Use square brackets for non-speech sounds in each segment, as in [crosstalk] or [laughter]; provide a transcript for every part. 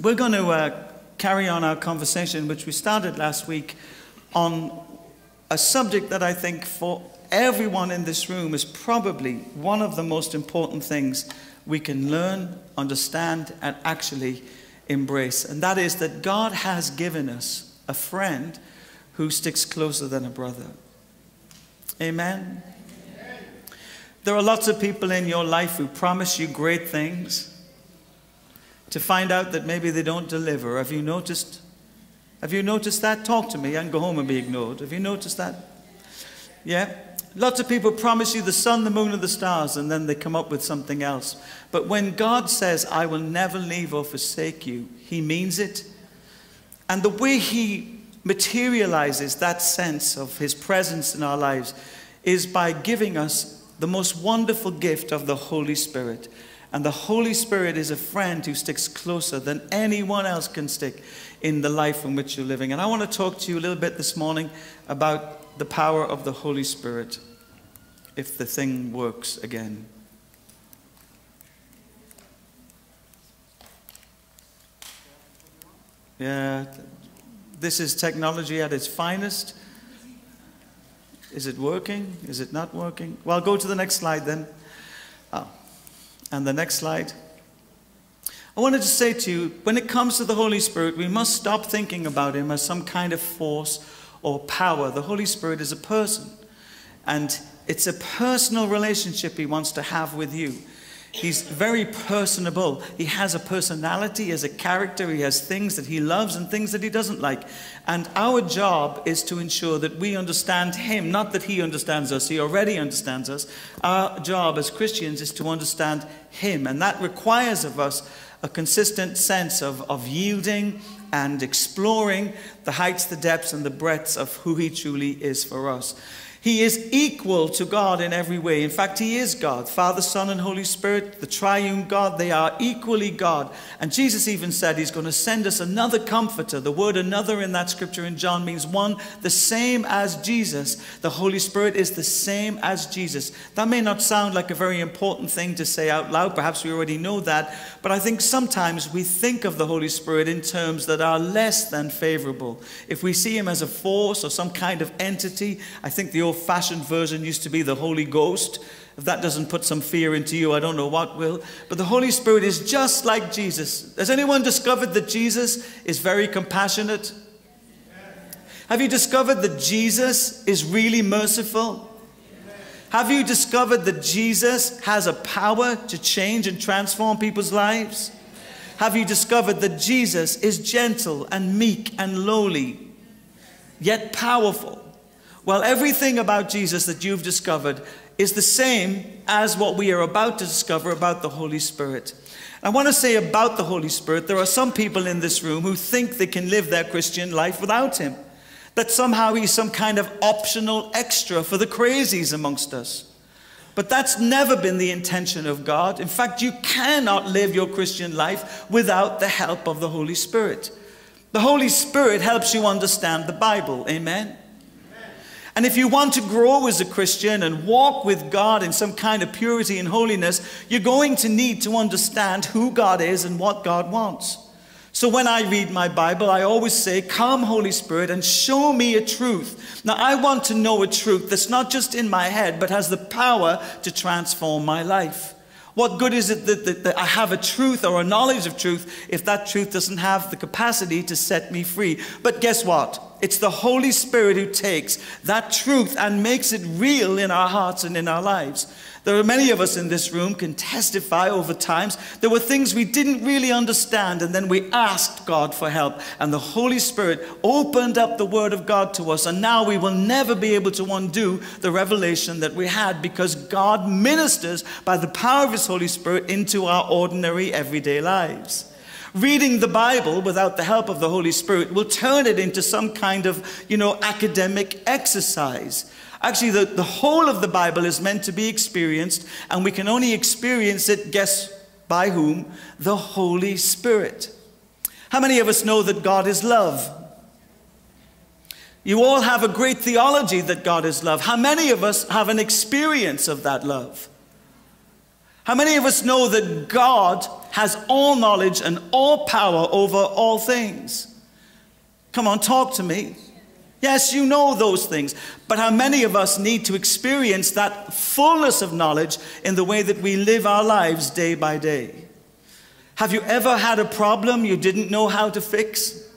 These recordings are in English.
we're going to uh, carry on our conversation, which we started last week, on a subject that I think for everyone in this room is probably one of the most important things we can learn, understand, and actually embrace. And that is that God has given us a friend who sticks closer than a brother. Amen. There are lots of people in your life who promise you great things to find out that maybe they don't deliver. Have you noticed? Have you noticed that? Talk to me and go home and be ignored. Have you noticed that? Yeah? Lots of people promise you the sun, the moon, and the stars, and then they come up with something else. But when God says, I will never leave or forsake you, He means it. And the way He materializes that sense of His presence in our lives is by giving us the most wonderful gift of the Holy Spirit. And the Holy Spirit is a friend who sticks closer than anyone else can stick in the life in which you're living. And I want to talk to you a little bit this morning about the power of the Holy Spirit if the thing works again. Yeah, this is technology at its finest. Is it working? Is it not working? Well, go to the next slide then. And the next slide. I wanted to say to you, when it comes to the Holy Spirit, we must stop thinking about Him as some kind of force or power. The Holy Spirit is a person, and it's a personal relationship He wants to have with you. He's very personable. He has a personality, he has a character, he has things that he loves and things that he doesn't like. And our job is to ensure that we understand him, not that he understands us, he already understands us. Our job as Christians is to understand him. And that requires of us a consistent sense of, of yielding and exploring the heights, the depths, and the breadths of who he truly is for us. He is equal to God in every way. In fact, He is God. Father, Son, and Holy Spirit, the triune God, they are equally God. And Jesus even said He's going to send us another comforter. The word another in that scripture in John means one, the same as Jesus. The Holy Spirit is the same as Jesus. That may not sound like a very important thing to say out loud. Perhaps we already know that. But I think sometimes we think of the Holy Spirit in terms that are less than favorable. If we see Him as a force or some kind of entity, I think the old fashioned version used to be the Holy Ghost. If that doesn't put some fear into you, I don't know what will. But the Holy Spirit is just like Jesus. Has anyone discovered that Jesus is very compassionate? Have you discovered that Jesus is really merciful? Have you discovered that Jesus has a power to change and transform people's lives? Have you discovered that Jesus is gentle and meek and lowly, yet powerful? Well, everything about Jesus that you've discovered is the same as what we are about to discover about the Holy Spirit. I want to say about the Holy Spirit, there are some people in this room who think they can live their Christian life without Him. That somehow He's some kind of optional extra for the crazies amongst us. But that's never been the intention of God. In fact, you cannot live your Christian life without the help of the Holy Spirit. The Holy Spirit helps you understand the Bible. Amen. And if you want to grow as a Christian and walk with God in some kind of purity and holiness, you're going to need to understand who God is and what God wants. So when I read my Bible, I always say, Come, Holy Spirit, and show me a truth. Now, I want to know a truth that's not just in my head, but has the power to transform my life. What good is it that, that, that, I have a truth or a knowledge of truth if that truth doesn't have the capacity to set me free? But guess what? It's the Holy Spirit who takes that truth and makes it real in our hearts and in our lives. There are many of us in this room can testify over times. There were things we didn't really understand, and then we asked God for help, and the Holy Spirit opened up the Word of God to us, and now we will never be able to undo the revelation that we had because God ministers by the power of His Holy Spirit into our ordinary everyday lives. Reading the Bible without the help of the Holy Spirit will turn it into some kind of, you know, academic exercise. Actually, the, the whole of the Bible is meant to be experienced, and we can only experience it, guess by whom? The Holy Spirit. How many of us know that God is love? You all have a great theology that God is love. How many of us have an experience of that love? How many of us know that God has all knowledge and all power over all things? Come on, talk to me. Yes, you know those things. But how many of us need to experience that fullness of knowledge in the way that we live our lives day by day? Have you ever had a problem you didn't know how to fix?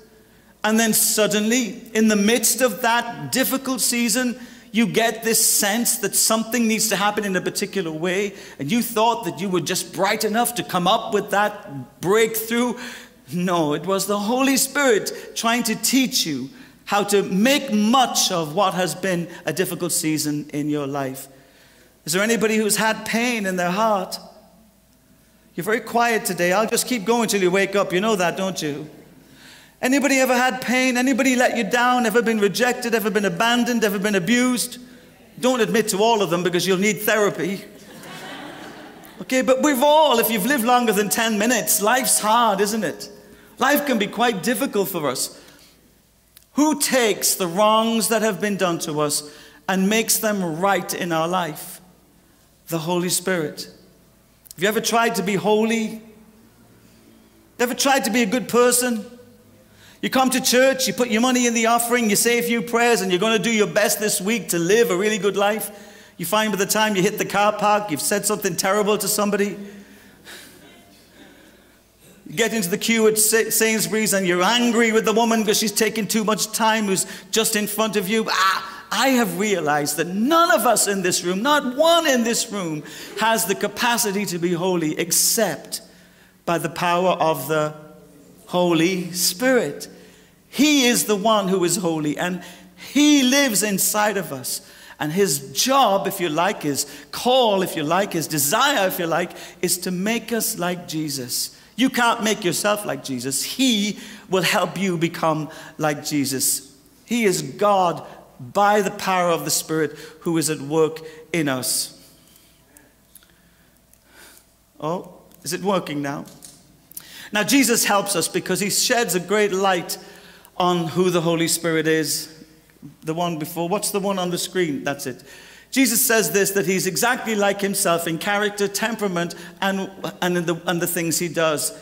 And then suddenly, in the midst of that difficult season, you get this sense that something needs to happen in a particular way, and you thought that you were just bright enough to come up with that breakthrough. No, it was the Holy Spirit trying to teach you how to make much of what has been a difficult season in your life. Is there anybody who's had pain in their heart? You're very quiet today. I'll just keep going till you wake up. You know that, don't you? Anybody ever had pain? Anybody let you down? Ever been rejected? Ever been abandoned? Ever been abused? Don't admit to all of them because you'll need therapy. [laughs] Okay, but we've all, if you've lived longer than 10 minutes, life's hard, isn't it? Life can be quite difficult for us. Who takes the wrongs that have been done to us and makes them right in our life? The Holy Spirit. Have you ever tried to be holy? Ever tried to be a good person? You come to church, you put your money in the offering, you say a few prayers, and you're going to do your best this week to live a really good life. You find by the time you hit the car park, you've said something terrible to somebody. You get into the queue at Sainsbury's and you're angry with the woman because she's taking too much time who's just in front of you. Ah, I have realized that none of us in this room, not one in this room, has the capacity to be holy except by the power of the Holy Spirit. He is the one who is holy, and He lives inside of us. And His job, if you like, His call, if you like, His desire, if you like, is to make us like Jesus. You can't make yourself like Jesus. He will help you become like Jesus. He is God by the power of the Spirit who is at work in us. Oh, is it working now? Now, Jesus helps us because he sheds a great light on who the Holy Spirit is. The one before, what's the one on the screen? That's it. Jesus says this that he's exactly like himself in character, temperament, and, and, the, and the things he does.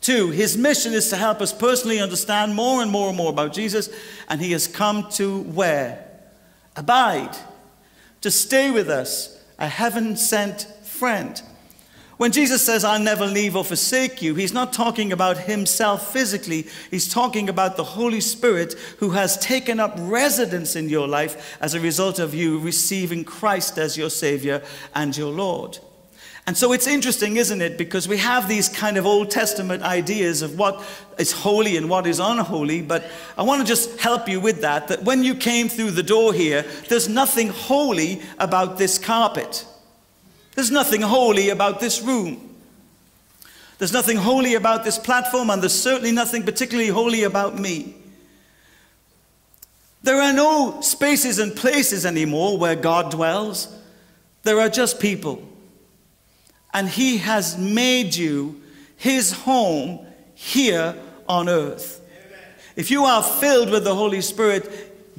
Two, his mission is to help us personally understand more and more and more about Jesus, and he has come to where? Abide, to stay with us, a heaven sent friend. When Jesus says, I'll never leave or forsake you, he's not talking about himself physically. He's talking about the Holy Spirit who has taken up residence in your life as a result of you receiving Christ as your Savior and your Lord. And so it's interesting, isn't it? Because we have these kind of Old Testament ideas of what is holy and what is unholy. But I want to just help you with that. That when you came through the door here, there's nothing holy about this carpet. There's nothing holy about this room. There's nothing holy about this platform, and there's certainly nothing particularly holy about me. There are no spaces and places anymore where God dwells. There are just people. And He has made you His home here on earth. If you are filled with the Holy Spirit,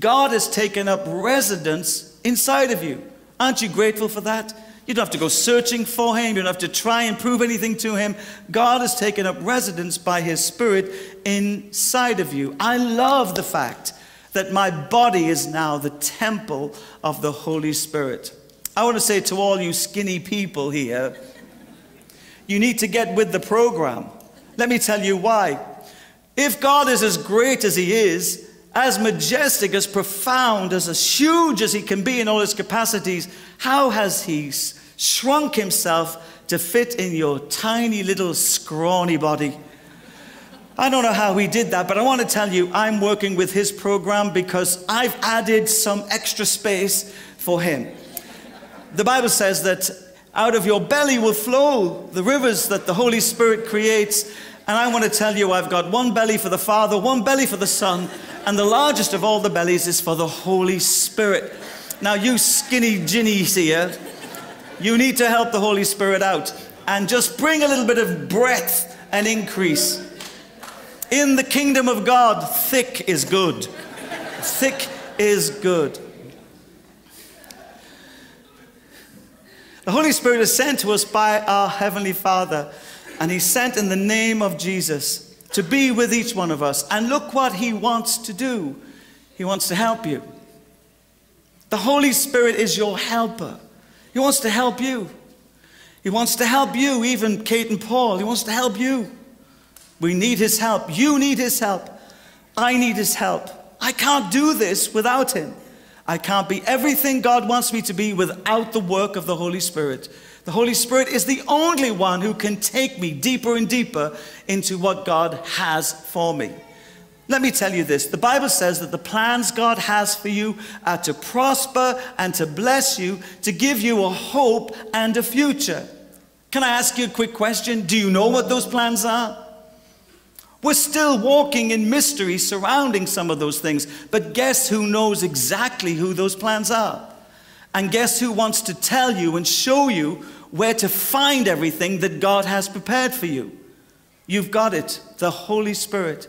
God has taken up residence inside of you. Aren't you grateful for that? You don't have to go searching for him. You don't have to try and prove anything to him. God has taken up residence by his spirit inside of you. I love the fact that my body is now the temple of the Holy Spirit. I want to say to all you skinny people here, you need to get with the program. Let me tell you why. If God is as great as he is, as majestic, as profound, as, as huge as he can be in all his capacities, how has he shrunk himself to fit in your tiny little scrawny body. I don't know how he did that, but I want to tell you, I'm working with his program because I've added some extra space for him. The Bible says that out of your belly will flow the rivers that the Holy Spirit creates. And I want to tell you, I've got one belly for the Father, one belly for the Son, and the largest of all the bellies is for the Holy Spirit. Now, you skinny ginnies here, you need to help the Holy Spirit out and just bring a little bit of breadth and increase. In the kingdom of God, thick is good. Thick is good. The Holy Spirit is sent to us by our Heavenly Father, and He's sent in the name of Jesus to be with each one of us. And look what He wants to do He wants to help you. The Holy Spirit is your helper, He wants to help you. He wants to help you, even Kate and Paul. He wants to help you. We need His help. You need His help. I need His help. I can't do this without Him. I can't be everything God wants me to be without the work of the Holy Spirit. The Holy Spirit is the only one who can take me deeper and deeper into what God has for me. Let me tell you this the Bible says that the plans God has for you are to prosper and to bless you, to give you a hope and a future. Can I ask you a quick question? Do you know what those plans are? We're still walking in mystery surrounding some of those things, but guess who knows exactly who those plans are? And guess who wants to tell you and show you where to find everything that God has prepared for you? You've got it, the Holy Spirit.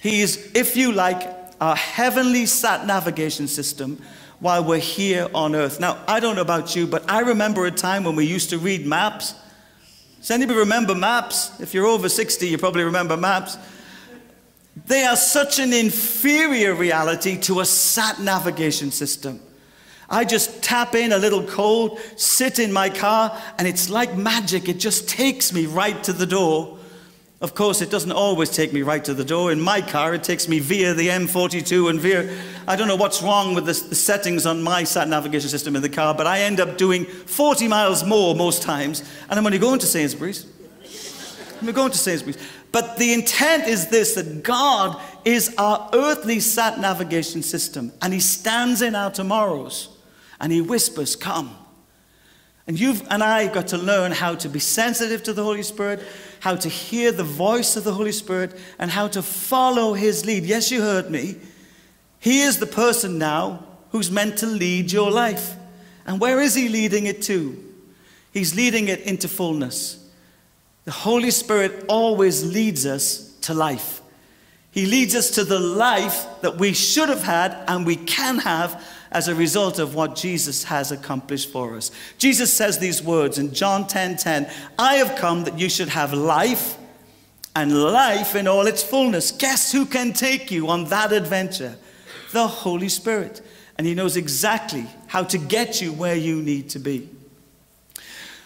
He is, if you like, our heavenly sat navigation system while we're here on earth. Now, I don't know about you, but I remember a time when we used to read maps. Does anybody remember maps? If you're over 60, you probably remember maps. They are such an inferior reality to a sat navigation system. I just tap in a little code, sit in my car, and it's like magic. It just takes me right to the door of course, it doesn't always take me right to the door. In my car, it takes me via the M42 and via. I don't know what's wrong with the, the settings on my sat navigation system in the car, but I end up doing 40 miles more most times, and I'm only going to Sainsbury's. I'm going to Sainsbury's. But the intent is this that God is our earthly sat navigation system, and He stands in our tomorrows, and He whispers, Come. And you've and I have got to learn how to be sensitive to the Holy Spirit, how to hear the voice of the Holy Spirit, and how to follow His lead. Yes, you heard me. He is the person now who's meant to lead your life. And where is He leading it to? He's leading it into fullness. The Holy Spirit always leads us to life. He leads us to the life that we should have had and we can have as a result of what Jesus has accomplished for us. Jesus says these words in John 10:10, 10, 10, "I have come that you should have life and life in all its fullness." Guess who can take you on that adventure? The Holy Spirit. And he knows exactly how to get you where you need to be.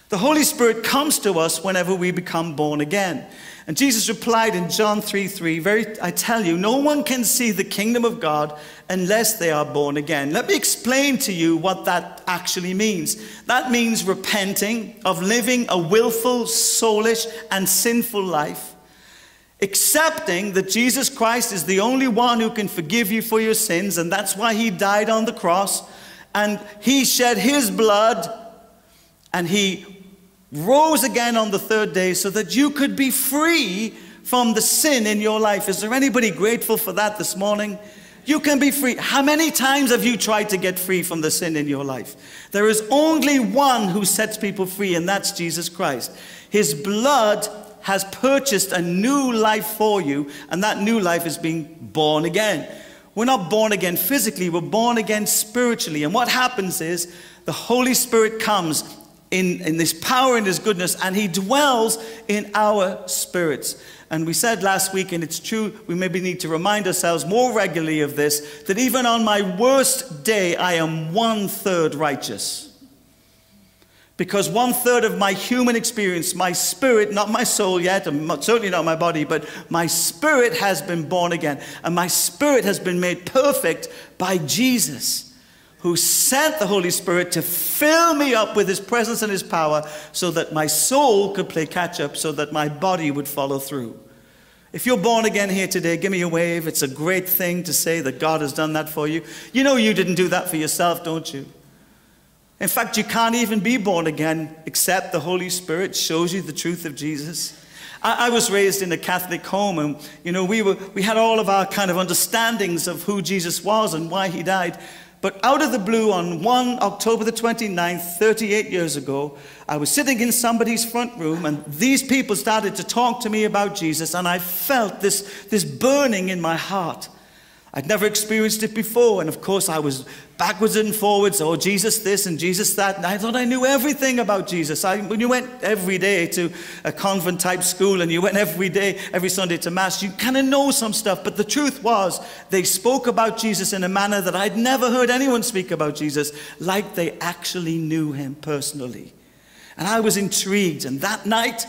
The Holy Spirit comes to us whenever we become born again. And Jesus replied in John 3 3, very, I tell you, no one can see the kingdom of God unless they are born again. Let me explain to you what that actually means. That means repenting of living a willful, soulish, and sinful life, accepting that Jesus Christ is the only one who can forgive you for your sins, and that's why he died on the cross, and he shed his blood, and he rose again on the third day so that you could be free from the sin in your life. Is there anybody grateful for that this morning? You can be free. How many times have you tried to get free from the sin in your life? There is only one who sets people free, and that's Jesus Christ. His blood has purchased a new life for you, and that new life is being born again. We're not born again physically, we're born again spiritually. And what happens is the Holy Spirit comes in, in this power and his goodness, and he dwells in our spirits. And we said last week, and it's true, we maybe need to remind ourselves more regularly of this that even on my worst day, I am one third righteous. Because one third of my human experience, my spirit, not my soul yet, and certainly not my body, but my spirit has been born again. And my spirit has been made perfect by Jesus who sent the Holy Spirit to fill me up with his presence and his power so that my soul could play catch up, so that my body would follow through. If you're born again here today, give me a wave. It's a great thing to say that God has done that for you. You know you didn't do that for yourself, don't you? In fact, you can't even be born again except the Holy Spirit shows you the truth of Jesus. I, I was raised in a Catholic home, and you know we were we had all of our kind of understandings of who Jesus was and why he died. But out of the blue, on 1 October the 29th, 38 years ago, I was sitting in somebody's front room, and these people started to talk to me about Jesus, and I felt this, this burning in my heart. I'd never experienced it before. And of course, I was backwards and forwards. Oh, Jesus this and Jesus that. And I thought I knew everything about Jesus. I, when you went every day to a convent type school and you went every day, every Sunday to Mass, you kind of know some stuff. But the truth was, they spoke about Jesus in a manner that I'd never heard anyone speak about Jesus, like they actually knew him personally. And I was intrigued. And that night,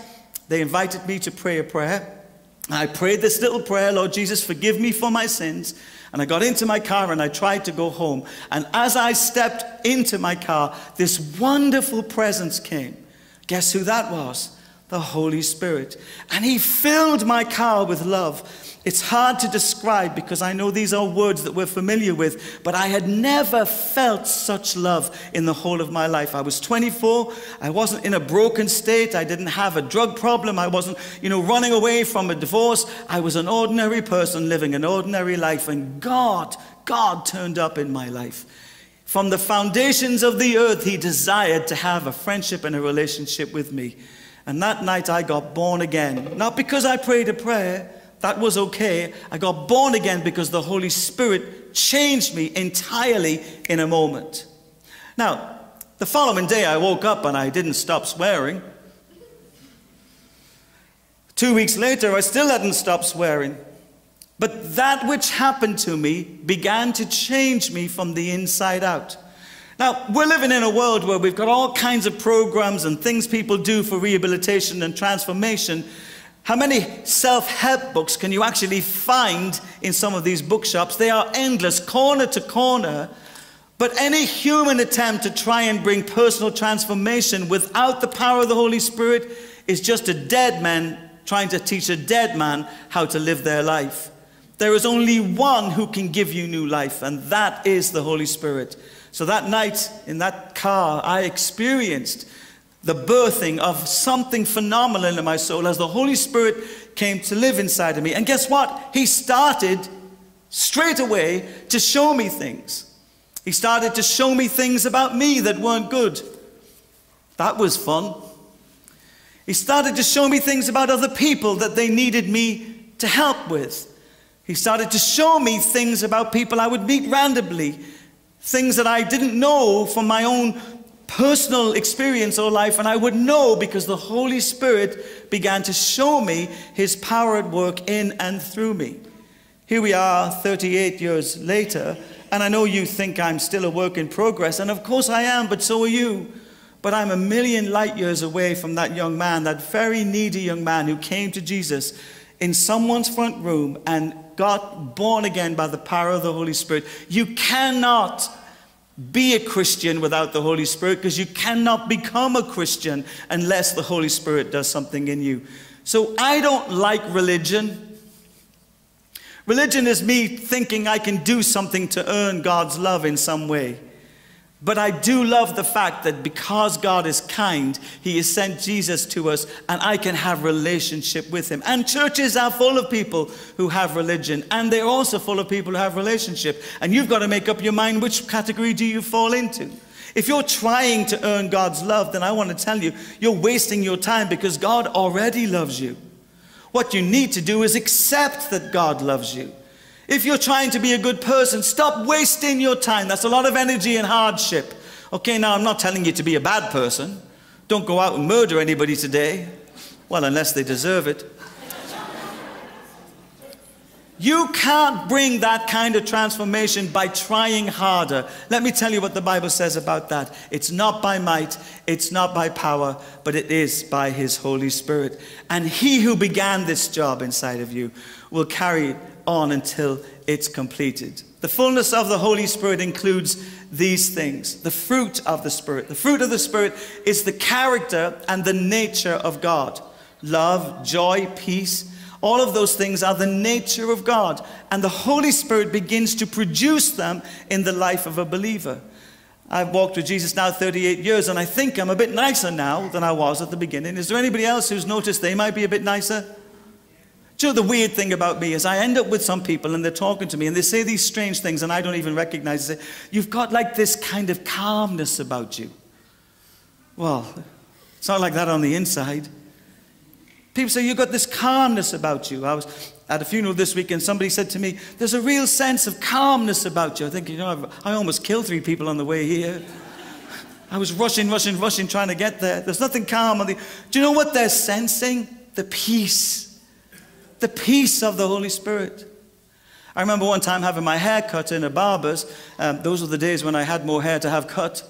they invited me to pray a prayer. I prayed this little prayer Lord Jesus, forgive me for my sins. And I got into my car and I tried to go home. And as I stepped into my car, this wonderful presence came. Guess who that was? The Holy Spirit. And He filled my car with love. It's hard to describe because I know these are words that we're familiar with, but I had never felt such love in the whole of my life. I was 24. I wasn't in a broken state. I didn't have a drug problem. I wasn't, you know, running away from a divorce. I was an ordinary person living an ordinary life, and God, God turned up in my life. From the foundations of the earth, He desired to have a friendship and a relationship with me. And that night I got born again. Not because I prayed a prayer, that was okay. I got born again because the Holy Spirit changed me entirely in a moment. Now, the following day I woke up and I didn't stop swearing. Two weeks later, I still hadn't stopped swearing. But that which happened to me began to change me from the inside out. Now, we're living in a world where we've got all kinds of programs and things people do for rehabilitation and transformation how many self help books can you actually find in some of these bookshops? They are endless, corner to corner. But any human attempt to try and bring personal transformation without the power of the Holy Spirit is just a dead man trying to teach a dead man how to live their life. There is only one who can give you new life, and that is the Holy Spirit. So that night in that car, I experienced the birthing of something phenomenal in my soul as the Holy Spirit came to live inside of me. And guess what? He started straight away to show me things. He started to show me things about me that weren't good. That was fun. He started to show me things about other people that they needed me to help with. He started to show me things about people I would meet randomly, things that I didn't know from my own personal experience or life, and I would know because the Holy Spirit began to show me his power at work in and through me. Here we are 38 years later, and I know you think I'm still a work in progress, and of course I am, but so are you. But I'm a million light years away from that young man, that very needy young man who came to Jesus in someone's front room and got born again by the power of the Holy Spirit. You cannot be a Christian without the Holy Spirit because you cannot become a Christian unless the Holy Spirit does something in you. So I don't like religion. Religion is me thinking I can do something to earn God's love in some way. But I do love the fact that because God is kind, He has sent Jesus to us and I can have relationship with Him. And churches are full of people who have religion and they're also full of people who have relationship. And you've got to make up your mind which category do you fall into. If you're trying to earn God's love, then I want to tell you, you're wasting your time because God already loves you. What you need to do is accept that God loves you. If you're trying to be a good person, stop wasting your time. That's a lot of energy and hardship. Okay, now I'm not telling you to be a bad person. Don't go out and murder anybody today. Well, unless they deserve it. You can't bring that kind of transformation by trying harder. Let me tell you what the Bible says about that. It's not by might, it's not by power, but it is by His Holy Spirit. And He who began this job inside of you will carry on until it's completed. The fullness of the Holy Spirit includes these things the fruit of the Spirit. The fruit of the Spirit is the character and the nature of God love, joy, peace. All of those things are the nature of God. And the Holy Spirit begins to produce them in the life of a believer. I've walked with Jesus now 38 years, and I think I'm a bit nicer now than I was at the beginning. Is there anybody else who's noticed they might be a bit nicer? Know the weird thing about me is I end up with some people and they're talking to me and they say these strange things and I don't even recognize it. You've got like this kind of calmness about you. Well, it's not like that on the inside. People say, You've got this calmness about you. I was at a funeral this week and somebody said to me, There's a real sense of calmness about you. I think, you know, I've, I almost killed three people on the way here. I was rushing, rushing, rushing, trying to get there. There's nothing calm. On the, do you know what they're sensing? The peace. The peace of the Holy Spirit. I remember one time having my hair cut in a barber's. Um, those were the days when I had more hair to have cut.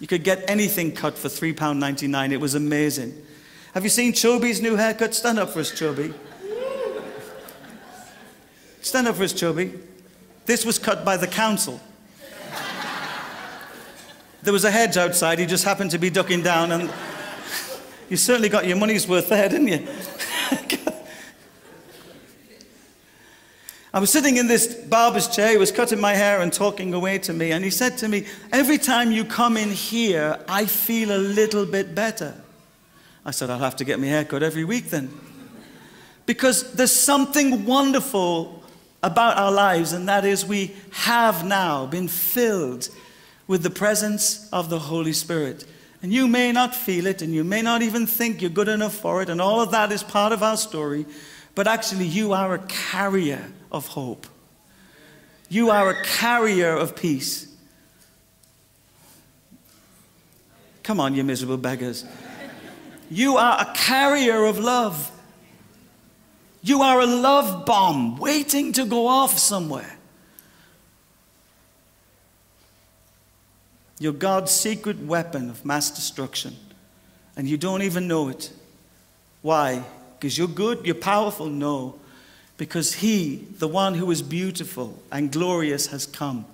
You could get anything cut for £3.99. It was amazing. Have you seen Choby's new haircut? Stand up for us, Choby. Stand up for us, Choby. This was cut by the council. There was a hedge outside, he just happened to be ducking down, and [laughs] you certainly got your money's worth there, didn't you? [laughs] I was sitting in this barber's chair, he was cutting my hair and talking away to me, and he said to me, Every time you come in here, I feel a little bit better. I said, I'll have to get my hair cut every week then. Because there's something wonderful about our lives, and that is we have now been filled with the presence of the Holy Spirit. And you may not feel it, and you may not even think you're good enough for it, and all of that is part of our story, but actually, you are a carrier of hope. You are a carrier of peace. Come on, you miserable beggars. You are a carrier of love. You are a love bomb waiting to go off somewhere. You're God's secret weapon of mass destruction, and you don't even know it. Why? Because you're good, you're powerful? No. Because He, the one who is beautiful and glorious, has come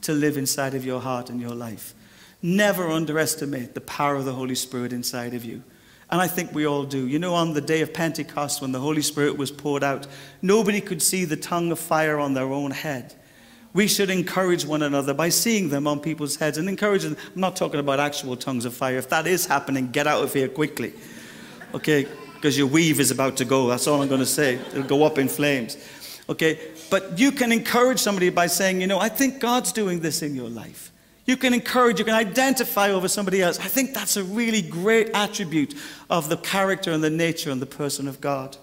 to live inside of your heart and your life. Never underestimate the power of the Holy Spirit inside of you. And I think we all do. You know, on the day of Pentecost, when the Holy Spirit was poured out, nobody could see the tongue of fire on their own head we should encourage one another by seeing them on people's heads and encouraging them. I'm not talking about actual tongues of fire. If that is happening, get out of here quickly. Okay? Because your weave is about to go. That's all I'm going to say. It'll go up in flames. Okay? But you can encourage somebody by saying, you know, I think God's doing this in your life. You can encourage, you can identify over somebody else. I think that's a really great attribute of the character and the nature and the person of God.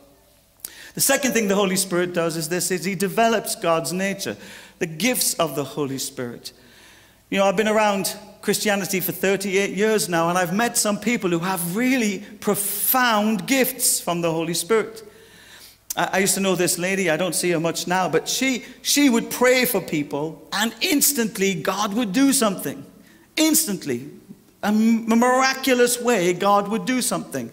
The second thing the Holy Spirit does is this is he develops God's nature the gifts of the Holy Spirit. You know, I've been around Christianity for 38 years now, and I've met some people who have really profound gifts from the Holy Spirit. I used to know this lady, I don't see her much now, but she, she would pray for people, and instantly God would do something. Instantly. A miraculous way, God would do something.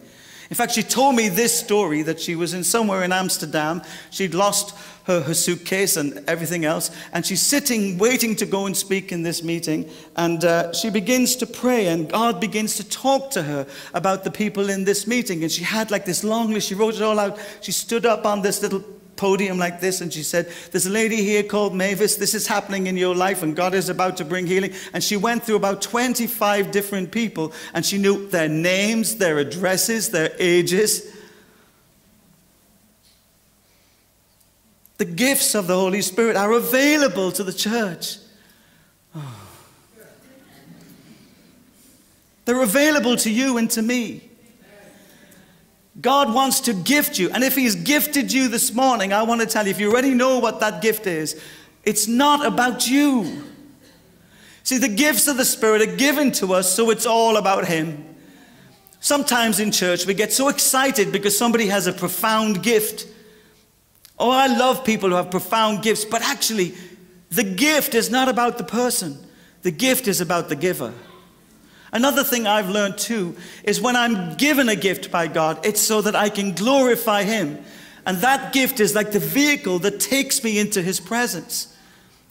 In fact, she told me this story that she was in somewhere in Amsterdam. She'd lost her, her suitcase and everything else, and she's sitting waiting to go and speak in this meeting. And uh, she begins to pray, and God begins to talk to her about the people in this meeting. And she had like this long list, she wrote it all out. She stood up on this little podium like this and she said, There's a lady here called Mavis. This is happening in your life and God is about to bring healing. And she went through about 25 different people and she knew their names, their addresses, their ages. The gifts of the Holy Spirit are available to the church. Oh. They're available to you and to me. God wants to gift you. And if He's gifted you this morning, I want to tell you if you already know what that gift is, it's not about you. See, the gifts of the Spirit are given to us, so it's all about Him. Sometimes in church, we get so excited because somebody has a profound gift. Oh, I love people who have profound gifts, but actually, the gift is not about the person, the gift is about the giver. Another thing I've learned too is when I'm given a gift by God, it's so that I can glorify Him. And that gift is like the vehicle that takes me into His presence.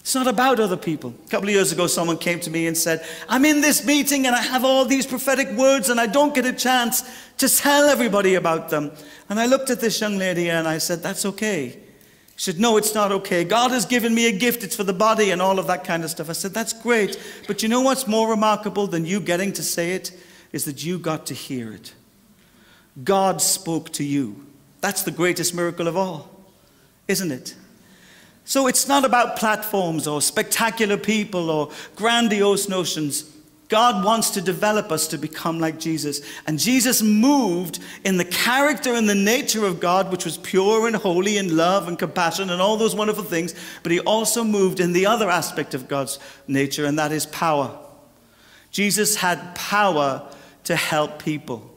It's not about other people. A couple of years ago, someone came to me and said, I'm in this meeting and I have all these prophetic words and I don't get a chance to tell everybody about them. And I looked at this young lady and I said, That's okay. She said, No, it's not okay. God has given me a gift. It's for the body and all of that kind of stuff. I said, That's great. But you know what's more remarkable than you getting to say it? Is that you got to hear it. God spoke to you. That's the greatest miracle of all, isn't it? So it's not about platforms or spectacular people or grandiose notions. God wants to develop us to become like Jesus. And Jesus moved in the character and the nature of God, which was pure and holy and love and compassion and all those wonderful things. But he also moved in the other aspect of God's nature, and that is power. Jesus had power to help people.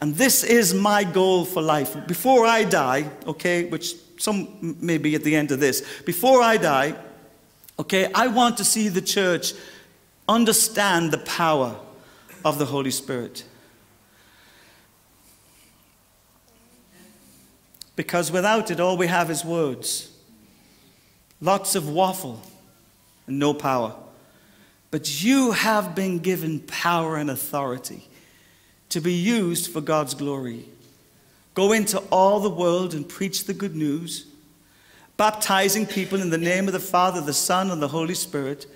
And this is my goal for life. Before I die, okay, which some maybe at the end of this, before I die, okay, I want to see the church understand the power of the Holy Spirit. Because without it, all we have is words. Lots of waffle and no power. But you have been given power and authority to be used for God's glory. Go into all the world and preach the good news, baptizing people in the name of the Father, the Son, and the Holy Spirit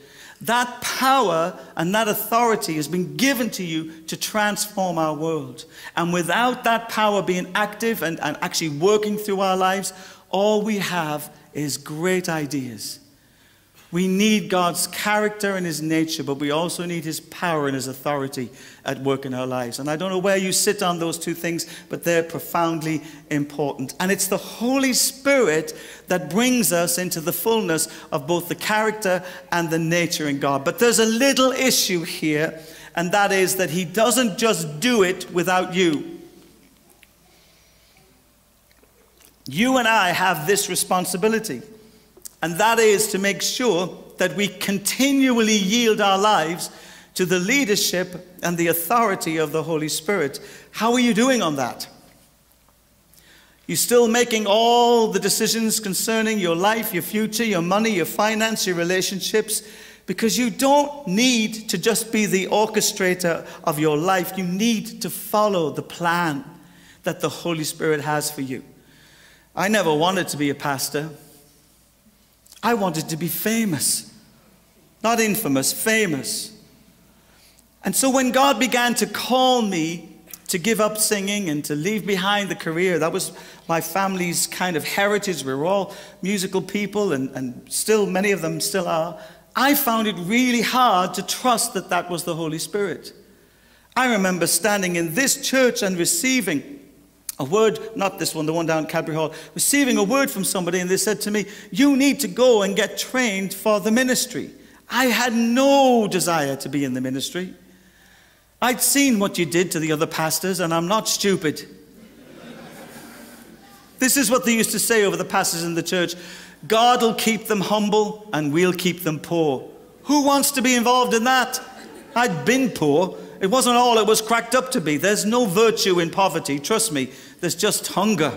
that power and that authority has been given to you to transform our world. And without that power being active and, and actually working through our lives, all we have is great ideas we need God's character and His nature, but we also need His power and His authority at work in our lives. And I don't know where you sit on those two things, but they're profoundly important. And it's the Holy Spirit that brings us into the fullness of both the character and the nature in God. But there's a little issue here, and that is that He doesn't just do it without you. You and I have this responsibility. And that is to make sure that we continually yield our lives to the leadership and the authority of the Holy Spirit. How are you doing on that? You still making all the decisions concerning your life, your future, your money, your finance, your relationships? Because you don't need to just be the orchestrator of your life. You need to follow the plan that the Holy Spirit has for you. I never wanted to be a pastor. I wanted to be famous. Not infamous, famous. And so when God began to call me to give up singing and to leave behind the career, that was my family's kind of heritage. We were all musical people, and, and still, many of them still are. I found it really hard to trust that that was the Holy Spirit. I remember standing in this church and receiving a word, not this one, the one down at Cadbury Hall, receiving a word from somebody, and they said to me, You need to go and get trained for the ministry. I had no desire to be in the ministry. I'd seen what you did to the other pastors, and I'm not stupid. this is what they used to say over the pastors in the church God will keep them humble, and we'll keep them poor. Who wants to be involved in that? I'd been poor. It wasn't all it was cracked up to be. There's no virtue in poverty, trust me. There's just hunger,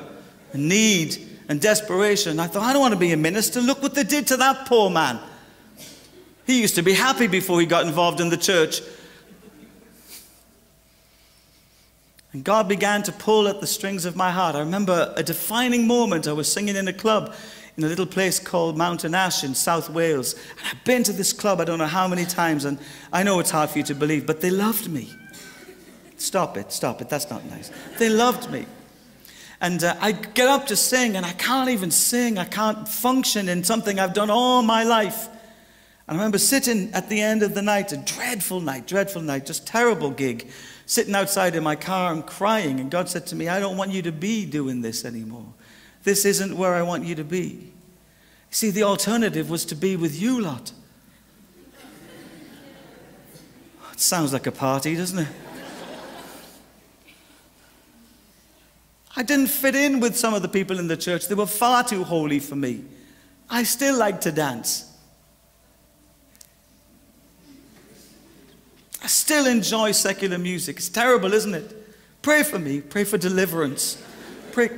and need, and desperation. I thought, I don't want to be a minister. Look what they did to that poor man. He used to be happy before he got involved in the church. And God began to pull at the strings of my heart. I remember a defining moment. I was singing in a club in a little place called Mountain Ash in South Wales. And I've been to this club I don't know how many times, and I know it's hard for you to believe, but they loved me. Stop it, stop it, that's not nice. They loved me. And uh, I get up to sing, and I can't even sing. I can't function in something I've done all my life. And I remember sitting at the end of the night, a dreadful night, dreadful night, just terrible gig, sitting outside in my car and crying. And God said to me, I don't want you to be doing this anymore. This isn't where I want you to be. See, the alternative was to be with you lot. It sounds like a party, doesn't it? I didn't fit in with some of the people in the church. They were far too holy for me. I still like to dance. I still enjoy secular music. It's terrible, isn't it? Pray for me. Pray for deliverance. Pray.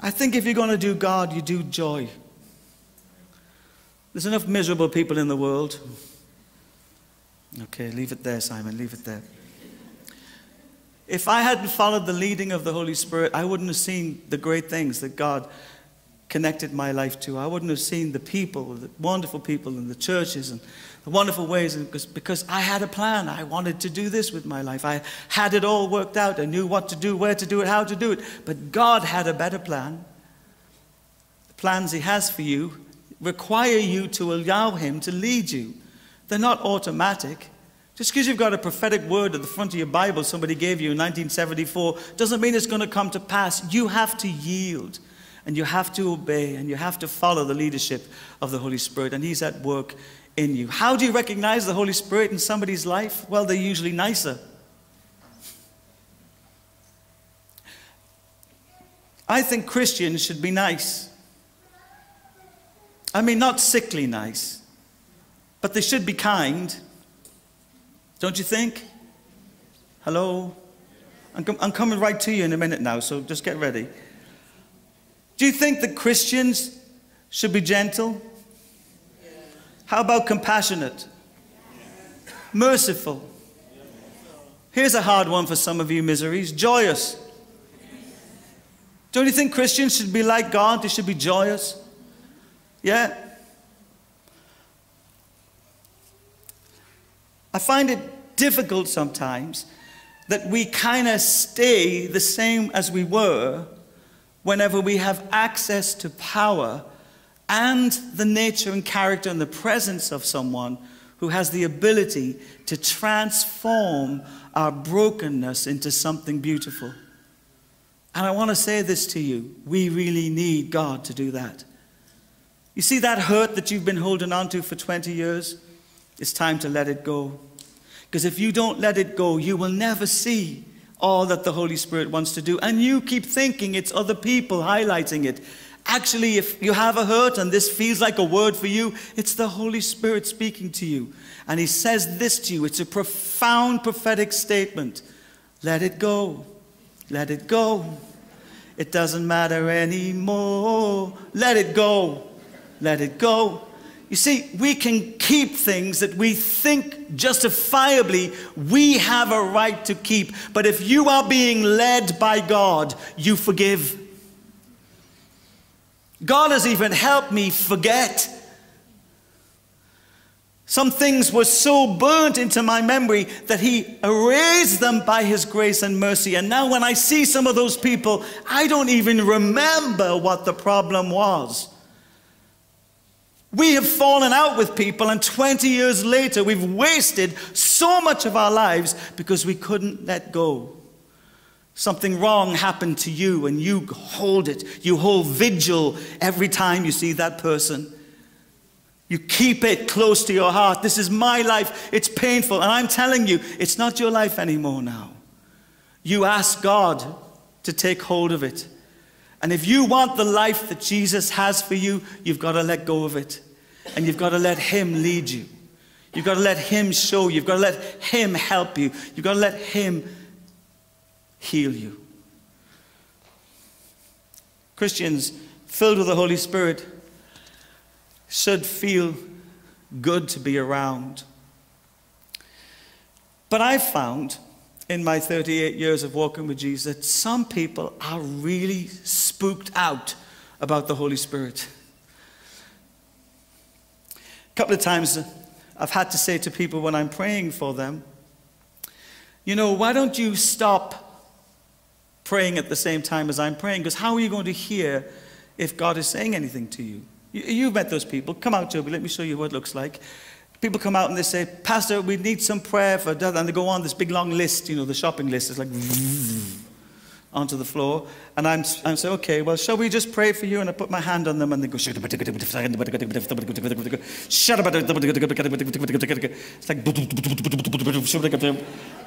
I think if you're going to do God, you do joy. There's enough miserable people in the world. Okay, leave it there, Simon, leave it there. If I hadn't followed the leading of the Holy Spirit, I wouldn't have seen the great things that God connected my life to. I wouldn't have seen the people, the wonderful people in the churches and the wonderful ways because, because I had a plan. I wanted to do this with my life. I had it all worked out. I knew what to do, where to do it, how to do it. But God had a better plan. The plans He has for you require you to allow Him to lead you. They're not automatic. Just because you've got a prophetic word at the front of your Bible somebody gave you in 1974 doesn't mean it's going to come to pass. You have to yield and you have to obey and you have to follow the leadership of the Holy Spirit, and He's at work in you. How do you recognize the Holy Spirit in somebody's life? Well, they're usually nicer. I think Christians should be nice. I mean, not sickly nice, but they should be kind. Don't you think? Hello? I'm, com- I'm coming right to you in a minute now, so just get ready. Do you think that Christians should be gentle? How about compassionate? Merciful. Here's a hard one for some of you miseries joyous. Don't you think Christians should be like God? They should be joyous. Yeah? I find it difficult sometimes that we kind of stay the same as we were whenever we have access to power and the nature and character and the presence of someone who has the ability to transform our brokenness into something beautiful. And I want to say this to you we really need God to do that. You see that hurt that you've been holding on to for 20 years? It's time to let it go. Because if you don't let it go, you will never see all that the Holy Spirit wants to do. And you keep thinking it's other people highlighting it. Actually, if you have a hurt and this feels like a word for you, it's the Holy Spirit speaking to you. And He says this to you. It's a profound prophetic statement. Let it go. Let it go. It doesn't matter anymore. Let it go. Let it go. You see, we can keep things that we think justifiably we have a right to keep. But if you are being led by God, you forgive. God has even helped me forget some things were so burnt into my memory that He erased them by His grace and mercy. And now, when I see some of those people, I don't even remember what the problem was. We have fallen out with people, and 20 years later, we've wasted so much of our lives because we couldn't let go. Something wrong happened to you, and you hold it. You hold vigil every time you see that person. You keep it close to your heart. This is my life. It's painful. And I'm telling you, it's not your life anymore now. You ask God to take hold of it. And if you want the life that Jesus has for you, you've got to let go of it. And you've got to let Him lead you. You've got to let Him show you. You've got to let Him help you. You've got to let Him heal you. Christians filled with the Holy Spirit should feel good to be around. But I found in my 38 years of walking with Jesus that some people are really spooked out about the Holy Spirit. Couple of times I've had to say to people when I'm praying for them, you know, why don't you stop praying at the same time as I'm praying? Because how are you going to hear if God is saying anything to you? You've met those people. Come out, Joby. Let me show you what it looks like. People come out and they say, Pastor, we need some prayer for. And they go on this big long list, you know, the shopping list is like onto the floor. And I'm, I'm saying, okay, well, shall we just pray for you? And I put my hand on them and they go. It's like,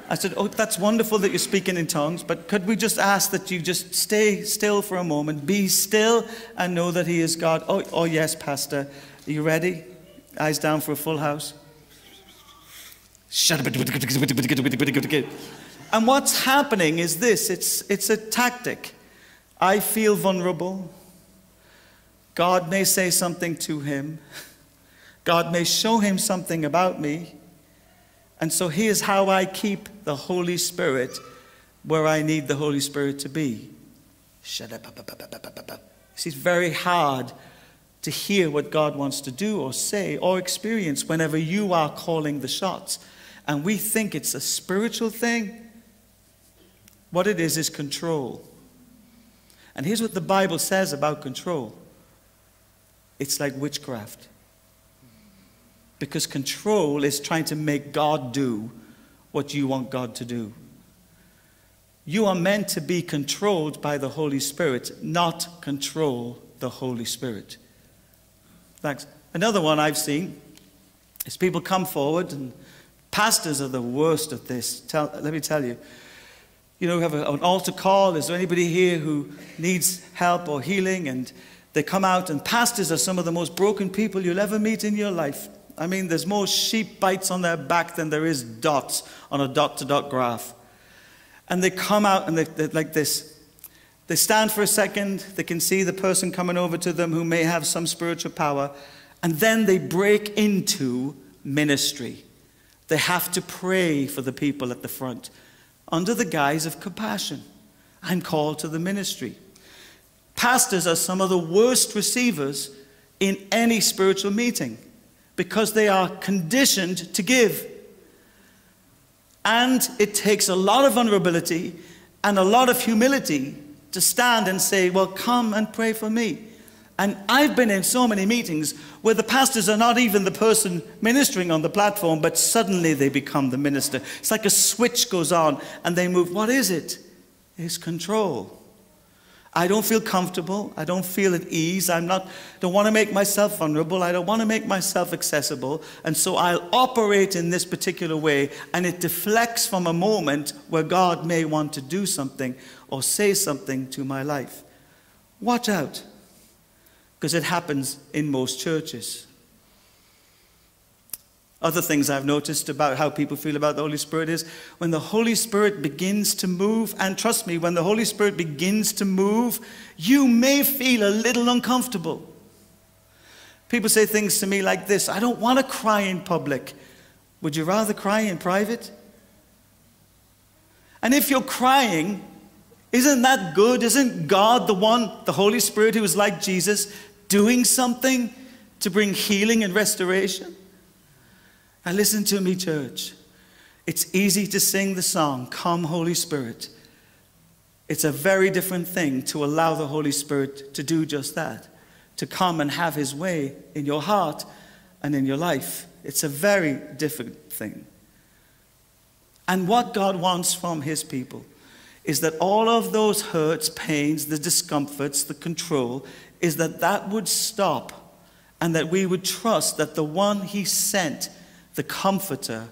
I said, oh, that's wonderful that you're speaking in tongues, but could we just ask that you just stay still for a moment, be still, and know that He is God? Oh, oh yes, Pastor. Are you ready? Eyes down for a full house. Shut up. And what's happening is this it's, it's a tactic. I feel vulnerable. God may say something to him. God may show him something about me. And so here's how I keep the Holy Spirit where I need the Holy Spirit to be. Shut up. It's very hard to hear what God wants to do or say or experience whenever you are calling the shots. And we think it's a spiritual thing. What it is, is control. And here's what the Bible says about control it's like witchcraft. Because control is trying to make God do what you want God to do. You are meant to be controlled by the Holy Spirit, not control the Holy Spirit. Thanks. Another one I've seen is people come forward, and pastors are the worst at this. Tell, let me tell you. You know, we have a, an altar call. Is there anybody here who needs help or healing? And they come out, and pastors are some of the most broken people you'll ever meet in your life. I mean, there's more sheep bites on their back than there is dots on a dot to dot graph. And they come out and they, they're like this. They stand for a second, they can see the person coming over to them who may have some spiritual power, and then they break into ministry. They have to pray for the people at the front under the guise of compassion. I'm called to the ministry. Pastors are some of the worst receivers in any spiritual meeting because they are conditioned to give. And it takes a lot of vulnerability and a lot of humility to stand and say, Well, come and pray for me. And I've been in so many meetings where the pastors are not even the person ministering on the platform, but suddenly they become the minister. It's like a switch goes on and they move. What is it? It's control. I don't feel comfortable. I don't feel at ease. I'm not, don't want to make myself vulnerable. I don't want to make myself accessible. And so I'll operate in this particular way, and it deflects from a moment where God may want to do something or say something to my life. Watch out, because it happens in most churches. Other things I've noticed about how people feel about the Holy Spirit is when the Holy Spirit begins to move, and trust me, when the Holy Spirit begins to move, you may feel a little uncomfortable. People say things to me like this I don't want to cry in public. Would you rather cry in private? And if you're crying, isn't that good? Isn't God the one, the Holy Spirit, who is like Jesus, doing something to bring healing and restoration? Now, listen to me, church. It's easy to sing the song, Come, Holy Spirit. It's a very different thing to allow the Holy Spirit to do just that, to come and have His way in your heart and in your life. It's a very different thing. And what God wants from His people is that all of those hurts, pains, the discomforts, the control, is that that would stop and that we would trust that the one He sent the Comforter,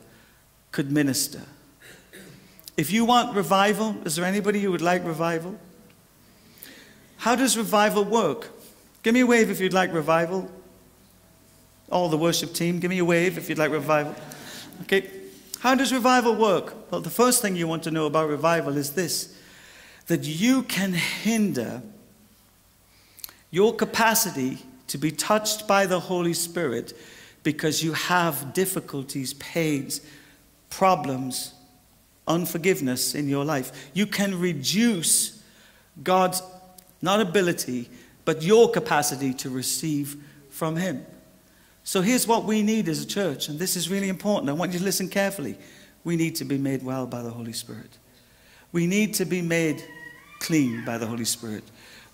could minister. If you want revival, is there anybody who would like revival? How does revival work? Give me a wave if you'd like revival. All the worship team, give me a wave if you'd like revival. Okay. How does revival work? Well, the first thing you want to know about revival is this that you can hinder your capacity to be touched by the Holy Spirit because you have difficulties, pains, problems, unforgiveness in your life. You can reduce God's not ability, but your capacity to receive from Him. So here's what we need as a church, and this is really important. I want you to listen carefully. We need to be made well by the Holy Spirit. We need to be made clean by the Holy Spirit.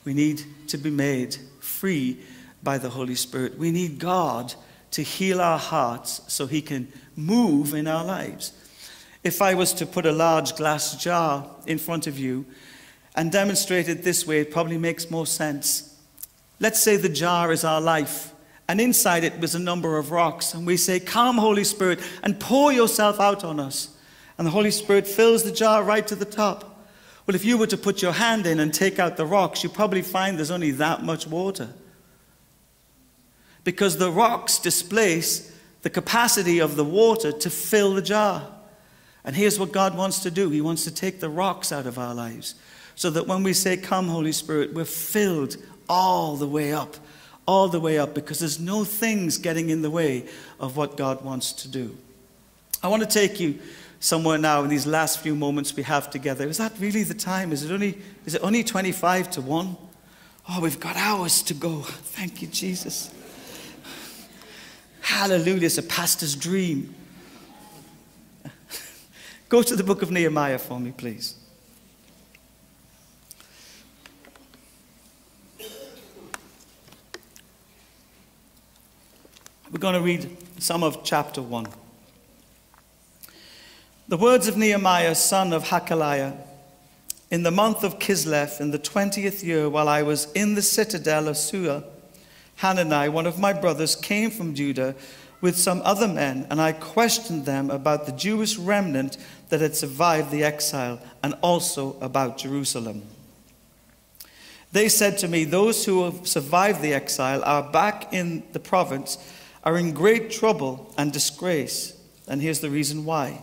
We need to be made free by the Holy Spirit. We need God to heal our hearts so He can move in our lives. If I was to put a large glass jar in front of you and demonstrate it this way, it probably makes more sense. Let's say the jar is our life, and inside it was a number of rocks, and we say, Come, Holy Spirit, and pour yourself out on us. And the Holy Spirit fills the jar right to the top. Well, if you were to put your hand in and take out the rocks, you'd probably find there's only that much water because the rocks displace the capacity of the water to fill the jar. And here's what God wants to do He wants to take the rocks out of our lives so that when we say, Come, Holy Spirit, we're filled all the way up, all the way up, because there's no things getting in the way of what God wants to do. I want to take you somewhere now in these last few moments we have together. Is that really the time? Is it only, is it only 25 to 1? Oh, we've got hours to go. Thank you, Jesus. Hallelujah, it's a pastor's dream. [laughs] Go to the book of Nehemiah for me, please. We're going to read some of chapter 1. The words of Nehemiah, son of Hachaliah. In the month of Kislev, in the twentieth year, while I was in the citadel of Susa, Hanani, one of my brothers, came from Judah with some other men, and I questioned them about the Jewish remnant that had survived the exile, and also about Jerusalem. They said to me, Those who have survived the exile are back in the province, are in great trouble and disgrace. And here's the reason why.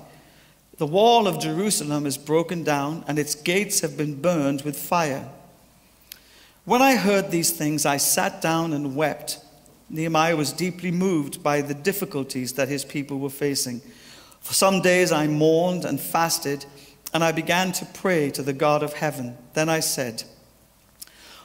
The wall of Jerusalem is broken down, and its gates have been burned with fire. When I heard these things, I sat down and wept. Nehemiah was deeply moved by the difficulties that his people were facing. For some days I mourned and fasted, and I began to pray to the God of heaven. Then I said,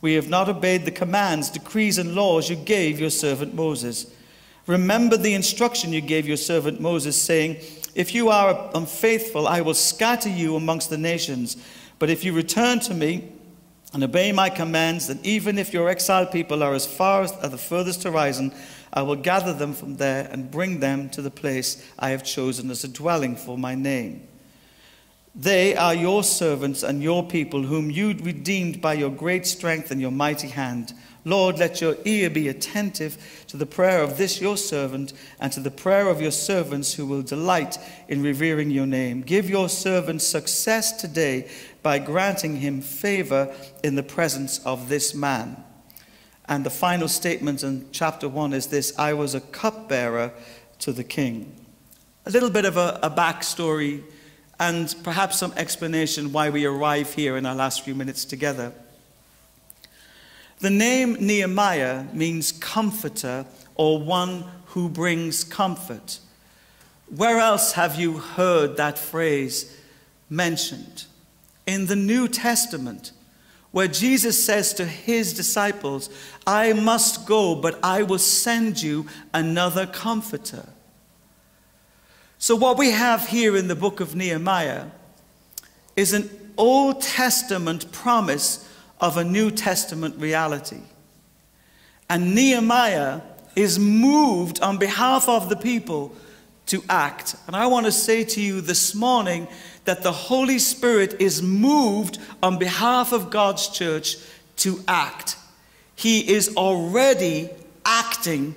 We have not obeyed the commands, decrees, and laws you gave your servant Moses. Remember the instruction you gave your servant Moses, saying, If you are unfaithful, I will scatter you amongst the nations. But if you return to me and obey my commands, then even if your exiled people are as far as the furthest horizon, I will gather them from there and bring them to the place I have chosen as a dwelling for my name. They are your servants and your people, whom you redeemed by your great strength and your mighty hand. Lord, let your ear be attentive to the prayer of this your servant and to the prayer of your servants who will delight in revering your name. Give your servant success today by granting him favor in the presence of this man. And the final statement in chapter 1 is this I was a cupbearer to the king. A little bit of a, a backstory and perhaps some explanation why we arrive here in our last few minutes together. The name Nehemiah means comforter or one who brings comfort. Where else have you heard that phrase mentioned? In the New Testament, where Jesus says to his disciples, I must go, but I will send you another comforter. So, what we have here in the book of Nehemiah is an Old Testament promise of a New Testament reality. And Nehemiah is moved on behalf of the people to act. And I want to say to you this morning that the Holy Spirit is moved on behalf of God's church to act. He is already acting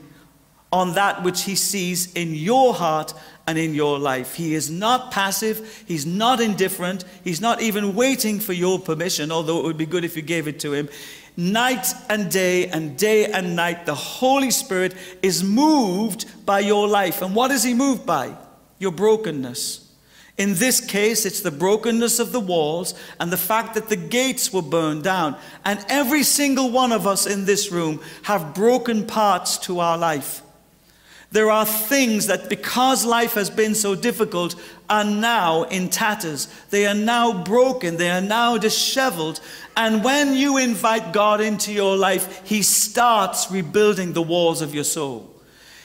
on that which he sees in your heart and in your life. He is not passive, he's not indifferent, he's not even waiting for your permission, although it would be good if you gave it to him. Night and day, and day and night, the Holy Spirit is moved by your life. And what is he moved by? Your brokenness. In this case, it's the brokenness of the walls and the fact that the gates were burned down. And every single one of us in this room have broken parts to our life. There are things that, because life has been so difficult, are now in tatters. They are now broken. They are now disheveled. And when you invite God into your life, He starts rebuilding the walls of your soul.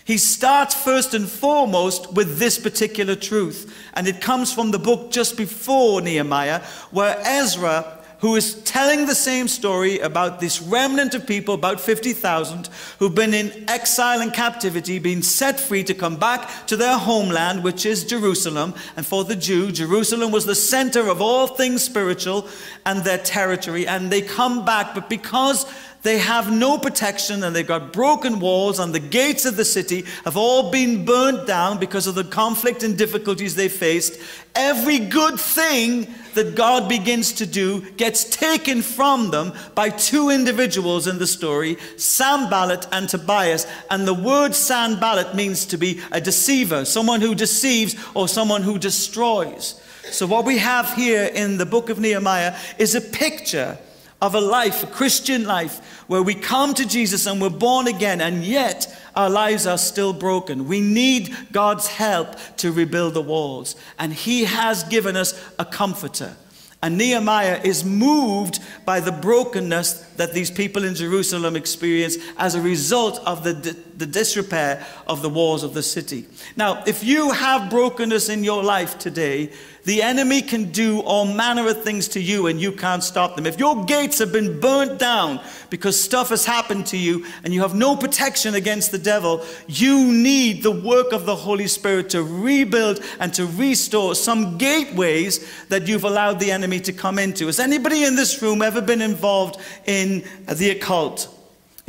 He starts first and foremost with this particular truth. And it comes from the book just before Nehemiah, where Ezra who is telling the same story about this remnant of people, about 50,000, who've been in exile and captivity, been set free to come back to their homeland, which is Jerusalem. And for the Jew, Jerusalem was the center of all things spiritual and their territory. And they come back, but because they have no protection and they've got broken walls, and the gates of the city have all been burnt down because of the conflict and difficulties they faced. Every good thing that God begins to do gets taken from them by two individuals in the story, Sanballat and Tobias. And the word Sanballat means to be a deceiver, someone who deceives or someone who destroys. So, what we have here in the book of Nehemiah is a picture of a life, a Christian life, where we come to Jesus and we're born again, and yet our lives are still broken. We need God's help to rebuild the walls. And He has given us a comforter. And Nehemiah is moved by the brokenness that these people in Jerusalem experience as a result of the, the disrepair of the walls of the city. Now, if you have brokenness in your life today, the enemy can do all manner of things to you and you can't stop them. If your gates have been burnt down because stuff has happened to you and you have no protection against the devil, you need the work of the Holy Spirit to rebuild and to restore some gateways that you've allowed the enemy to come into. Has anybody in this room ever been involved in the occult?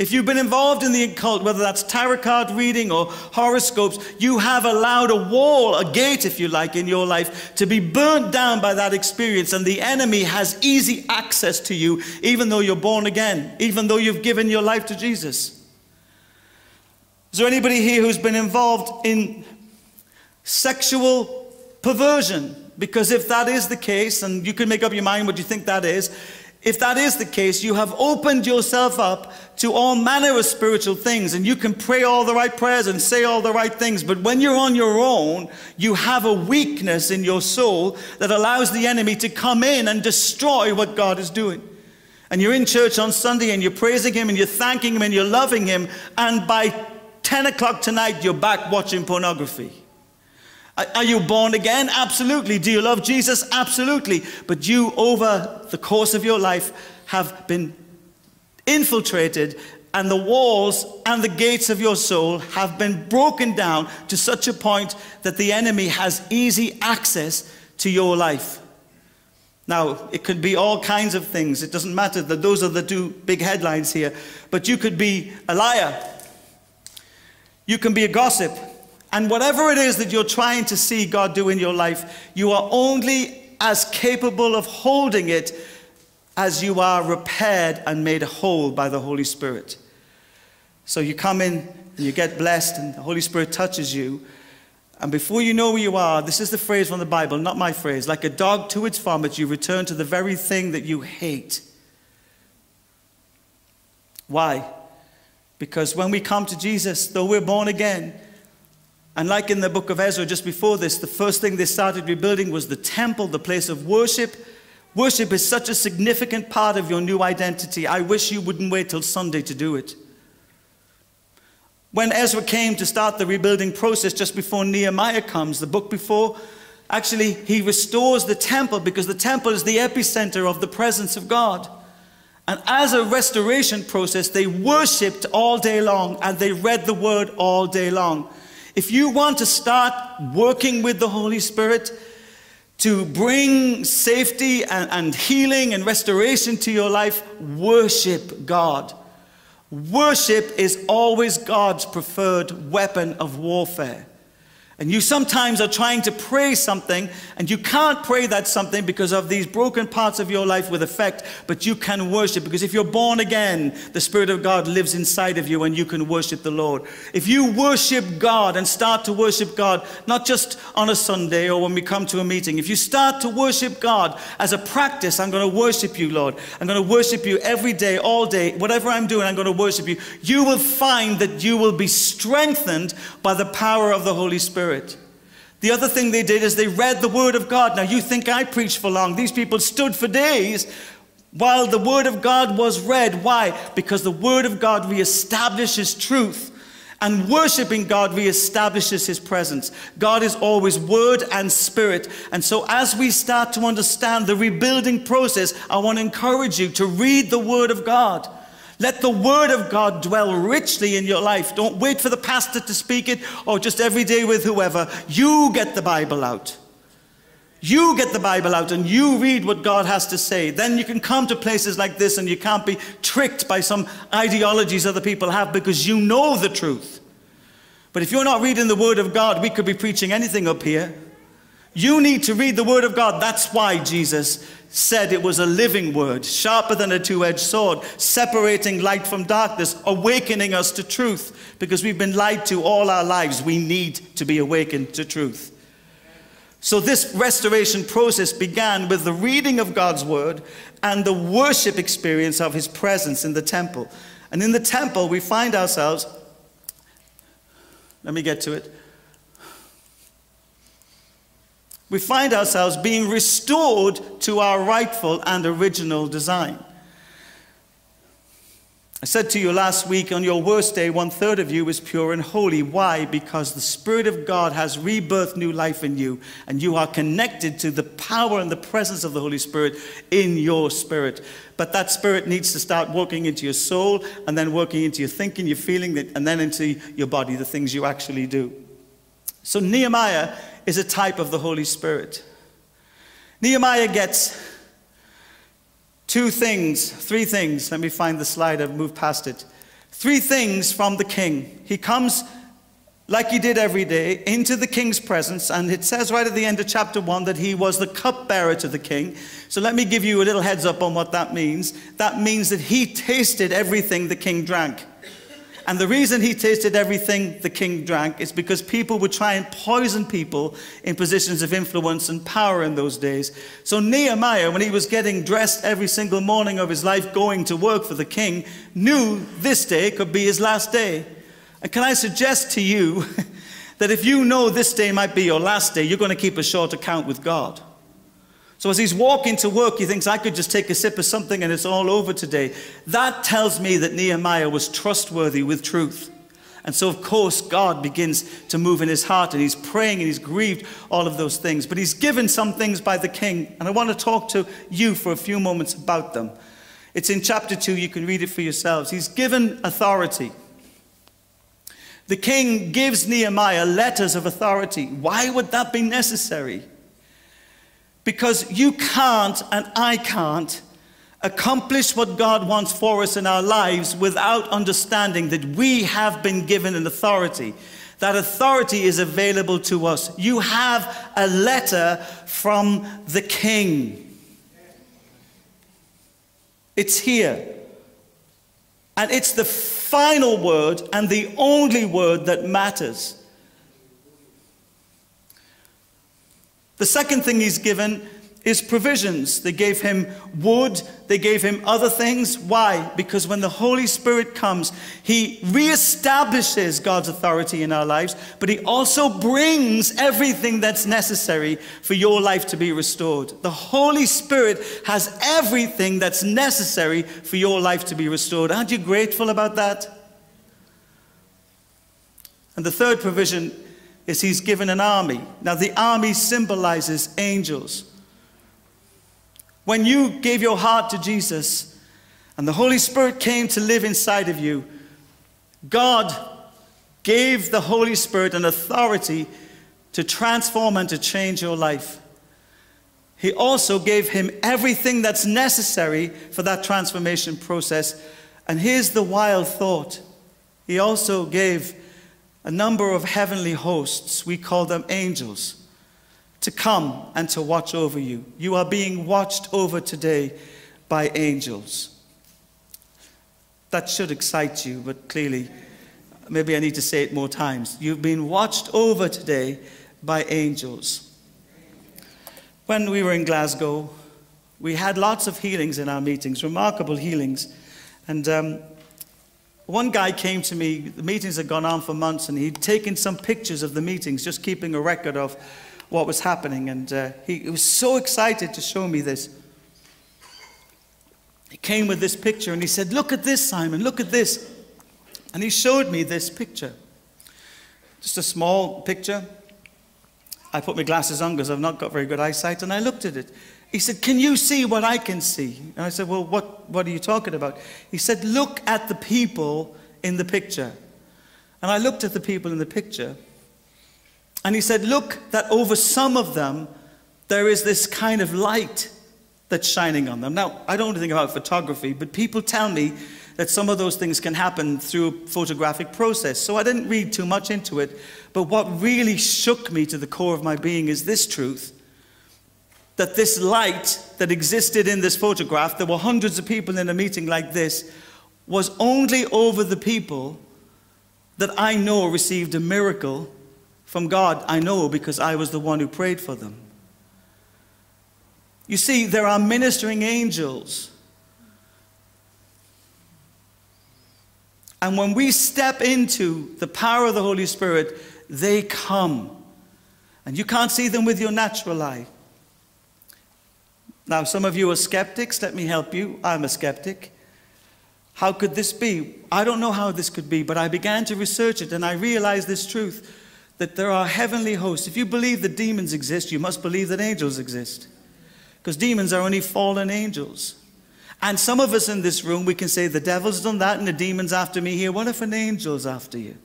If you've been involved in the occult, whether that's tarot card reading or horoscopes, you have allowed a wall, a gate, if you like, in your life to be burnt down by that experience. And the enemy has easy access to you, even though you're born again, even though you've given your life to Jesus. Is there anybody here who's been involved in sexual perversion? Because if that is the case, and you can make up your mind what you think that is, if that is the case, you have opened yourself up to all manner of spiritual things, and you can pray all the right prayers and say all the right things. But when you're on your own, you have a weakness in your soul that allows the enemy to come in and destroy what God is doing. And you're in church on Sunday and you're praising Him and you're thanking Him and you're loving Him, and by 10 o'clock tonight, you're back watching pornography. Are you born again? Absolutely. Do you love Jesus? Absolutely. But you, over the course of your life, have been infiltrated, and the walls and the gates of your soul have been broken down to such a point that the enemy has easy access to your life. Now, it could be all kinds of things. It doesn't matter that those are the two big headlines here. But you could be a liar. You can be a gossip. And whatever it is that you're trying to see God do in your life, you are only as capable of holding it as you are repaired and made whole by the Holy Spirit. So you come in and you get blessed, and the Holy Spirit touches you. And before you know where you are, this is the phrase from the Bible, not my phrase. Like a dog to its vomit, you return to the very thing that you hate. Why? Because when we come to Jesus, though we're born again, and like in the book of Ezra just before this, the first thing they started rebuilding was the temple, the place of worship. Worship is such a significant part of your new identity. I wish you wouldn't wait till Sunday to do it. When Ezra came to start the rebuilding process just before Nehemiah comes, the book before, actually, he restores the temple because the temple is the epicenter of the presence of God. And as a restoration process, they worshiped all day long and they read the word all day long. If you want to start working with the Holy Spirit to bring safety and, and healing and restoration to your life, worship God. Worship is always God's preferred weapon of warfare. And you sometimes are trying to pray something, and you can't pray that something because of these broken parts of your life with effect, but you can worship because if you're born again, the Spirit of God lives inside of you and you can worship the Lord. If you worship God and start to worship God, not just on a Sunday or when we come to a meeting, if you start to worship God as a practice, I'm going to worship you, Lord. I'm going to worship you every day, all day, whatever I'm doing, I'm going to worship you. You will find that you will be strengthened by the power of the Holy Spirit. Spirit. The other thing they did is they read the Word of God. Now, you think I preached for long. These people stood for days while the Word of God was read. Why? Because the Word of God reestablishes truth. And worshiping God reestablishes His presence. God is always Word and Spirit. And so, as we start to understand the rebuilding process, I want to encourage you to read the Word of God. Let the word of God dwell richly in your life. Don't wait for the pastor to speak it or just every day with whoever. You get the Bible out. You get the Bible out and you read what God has to say. Then you can come to places like this and you can't be tricked by some ideologies other people have because you know the truth. But if you're not reading the Word of God, we could be preaching anything up here. You need to read the Word of God. That's why Jesus said it was a living word, sharper than a two edged sword, separating light from darkness, awakening us to truth, because we've been lied to all our lives. We need to be awakened to truth. So, this restoration process began with the reading of God's word and the worship experience of his presence in the temple. And in the temple, we find ourselves Let me get to it. We find ourselves being restored to our rightful and original design. I said to you last week, on your worst day, one third of you is pure and holy. Why? Because the Spirit of God has rebirthed new life in you, and you are connected to the power and the presence of the Holy Spirit in your spirit. But that spirit needs to start working into your soul, and then working into your thinking, your feeling, and then into your body, the things you actually do. So Nehemiah is a type of the Holy Spirit. Nehemiah gets two things, three things. Let me find the slide, I've moved past it. Three things from the king. He comes like he did every day into the king's presence, and it says right at the end of chapter 1 that he was the cupbearer to the king. So let me give you a little heads up on what that means. That means that he tasted everything the king drank. And the reason he tasted everything the king drank is because people would try and poison people in positions of influence and power in those days. So Nehemiah, when he was getting dressed every single morning of his life going to work for the king, knew this day could be his last day. And can I suggest to you [laughs] that if you know this day might be your last day, you're going to keep a short account with God. So as he's walking to work, he thinks, I could just take a sip of something and it's all over today. That tells me that Nehemiah was trustworthy with truth. And so, of course, God begins to move in his heart and he's praying and he's grieved all of those things. But he's given some things by the king. And I want to talk to you for a few moments about them. It's in chapter 2. You can read it for yourselves. He's given authority. The king gives Nehemiah letters of authority. Why would that be necessary? Because you can't and I can't accomplish what God wants for us in our lives without understanding that we have been given an authority. That authority is available to us. You have a letter from the king. It's here. And it's the final word and the only word that matters. The second thing he's given is provisions. They gave him wood, they gave him other things. Why? Because when the Holy Spirit comes, he reestablishes God's authority in our lives, but he also brings everything that's necessary for your life to be restored. The Holy Spirit has everything that's necessary for your life to be restored. Aren't you grateful about that? And the third provision is he's given an army. Now, the army symbolizes angels. When you gave your heart to Jesus and the Holy Spirit came to live inside of you, God gave the Holy Spirit an authority to transform and to change your life. He also gave him everything that's necessary for that transformation process. And here's the wild thought He also gave a number of heavenly hosts, we call them angels, to come and to watch over you. You are being watched over today by angels. That should excite you, but clearly, maybe I need to say it more times. You've been watched over today by angels. When we were in Glasgow, we had lots of healings in our meetings, remarkable healings. And um, one guy came to me, the meetings had gone on for months, and he'd taken some pictures of the meetings, just keeping a record of what was happening. And uh, he, he was so excited to show me this. He came with this picture and he said, Look at this, Simon, look at this. And he showed me this picture. Just a small picture. I put my glasses on because I've not got very good eyesight, and I looked at it. He said, Can you see what I can see? And I said, Well, what, what are you talking about? He said, Look at the people in the picture. And I looked at the people in the picture. And he said, Look, that over some of them, there is this kind of light that's shining on them. Now, I don't anything about photography, but people tell me that some of those things can happen through a photographic process. So I didn't read too much into it. But what really shook me to the core of my being is this truth that this light that existed in this photograph, there were hundreds of people in a meeting like this, was only over the people that I know received a miracle from God. I know because I was the one who prayed for them. You see, there are ministering angels. And when we step into the power of the Holy Spirit, they come. And you can't see them with your natural eye. Now, some of you are skeptics. Let me help you. I'm a skeptic. How could this be? I don't know how this could be, but I began to research it and I realized this truth that there are heavenly hosts. If you believe that demons exist, you must believe that angels exist. Because demons are only fallen angels. And some of us in this room, we can say, the devil's done that and the demon's after me here. What if an angel's after you?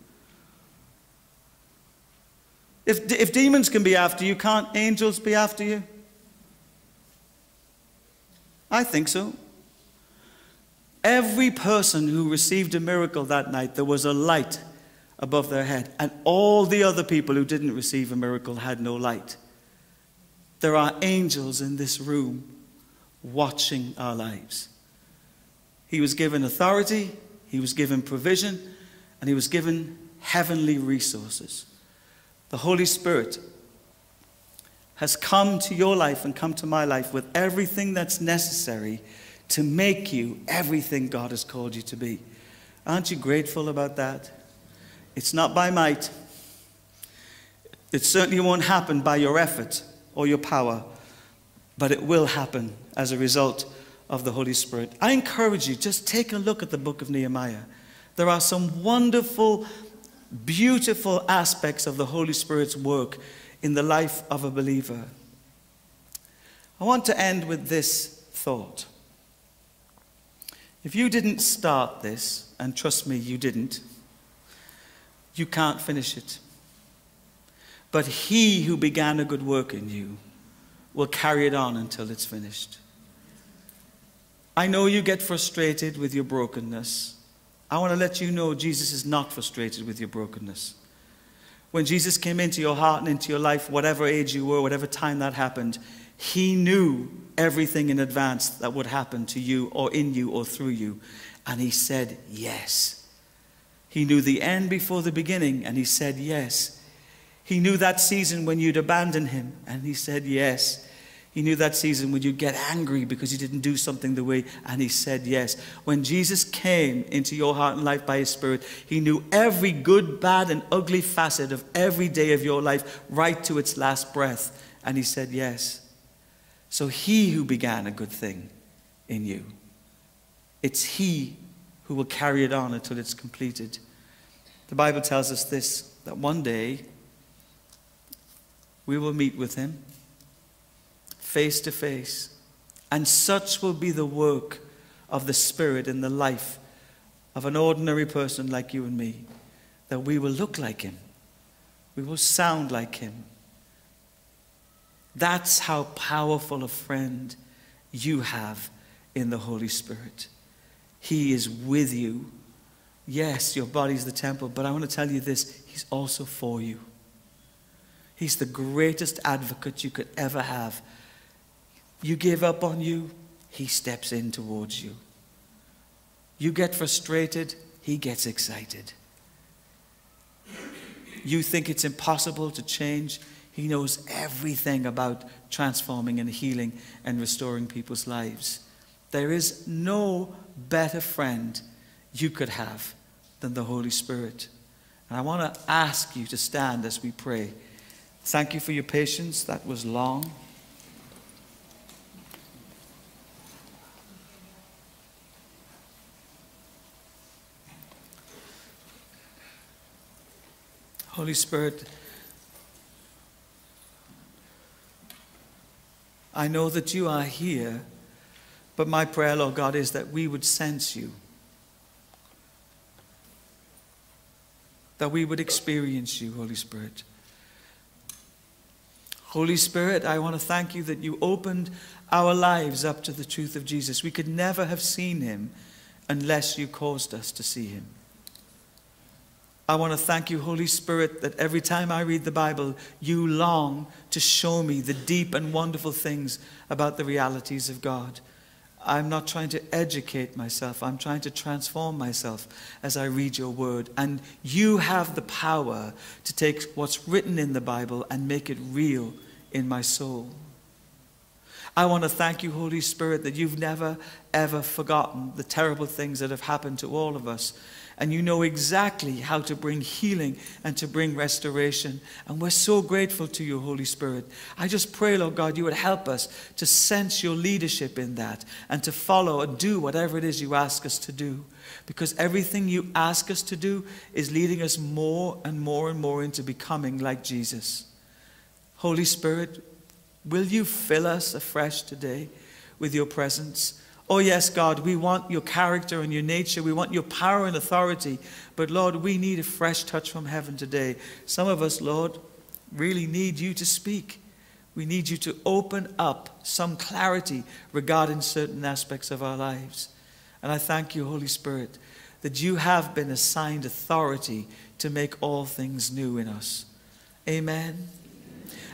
If, if demons can be after you, can't angels be after you? I think so. Every person who received a miracle that night, there was a light above their head. And all the other people who didn't receive a miracle had no light. There are angels in this room watching our lives. He was given authority, he was given provision, and he was given heavenly resources. The Holy Spirit has come to your life and come to my life with everything that's necessary to make you everything God has called you to be. Aren't you grateful about that? It's not by might. It certainly won't happen by your effort or your power, but it will happen as a result of the Holy Spirit. I encourage you, just take a look at the book of Nehemiah. There are some wonderful, beautiful aspects of the Holy Spirit's work in the life of a believer. I want to end with this thought. If you didn't start this, and trust me, you didn't, you can't finish it. But he who began a good work in you will carry it on until it's finished. I know you get frustrated with your brokenness. I want to let you know Jesus is not frustrated with your brokenness. When Jesus came into your heart and into your life, whatever age you were, whatever time that happened, he knew everything in advance that would happen to you or in you or through you. And he said yes. He knew the end before the beginning, and he said yes. He knew that season when you'd abandon him, and he said yes. He knew that season when you'd get angry because you didn't do something the way, and he said yes. When Jesus came into your heart and life by his Spirit, he knew every good, bad, and ugly facet of every day of your life right to its last breath, and he said yes. So he who began a good thing in you, it's he who will carry it on until it's completed. The Bible tells us this that one day we will meet with him face to face. And such will be the work of the Spirit in the life of an ordinary person like you and me, that we will look like Him, we will sound like Him. That's how powerful a friend you have in the Holy Spirit. He is with you. Yes, your body's the temple, but I want to tell you this He's also for you. He's the greatest advocate you could ever have you give up on you, he steps in towards you. You get frustrated, he gets excited. You think it's impossible to change, he knows everything about transforming and healing and restoring people's lives. There is no better friend you could have than the Holy Spirit. And I want to ask you to stand as we pray. Thank you for your patience. That was long. Holy Spirit, I know that you are here, but my prayer, Lord God, is that we would sense you, that we would experience you, Holy Spirit. Holy Spirit, I want to thank you that you opened our lives up to the truth of Jesus. We could never have seen him unless you caused us to see him. I want to thank you, Holy Spirit, that every time I read the Bible, you long to show me the deep and wonderful things about the realities of God. I'm not trying to educate myself, I'm trying to transform myself as I read your word. And you have the power to take what's written in the Bible and make it real in my soul. I want to thank you, Holy Spirit, that you've never, ever forgotten the terrible things that have happened to all of us and you know exactly how to bring healing and to bring restoration. And we're so grateful to you, Holy Spirit. I just pray, Lord God, you would help us to sense your leadership in that and to follow and do whatever it is you ask us to do. Because everything you ask us to do is leading us more and more and more into becoming like Jesus. Holy Spirit, will you fill us afresh today with your presence? Oh, yes, God, we want your character and your nature. We want your power and authority. But, Lord, we need a fresh touch from heaven today. Some of us, Lord, really need you to speak. We need you to open up some clarity regarding certain aspects of our lives. And I thank you, Holy Spirit, that you have been assigned authority to make all things new in us. Amen.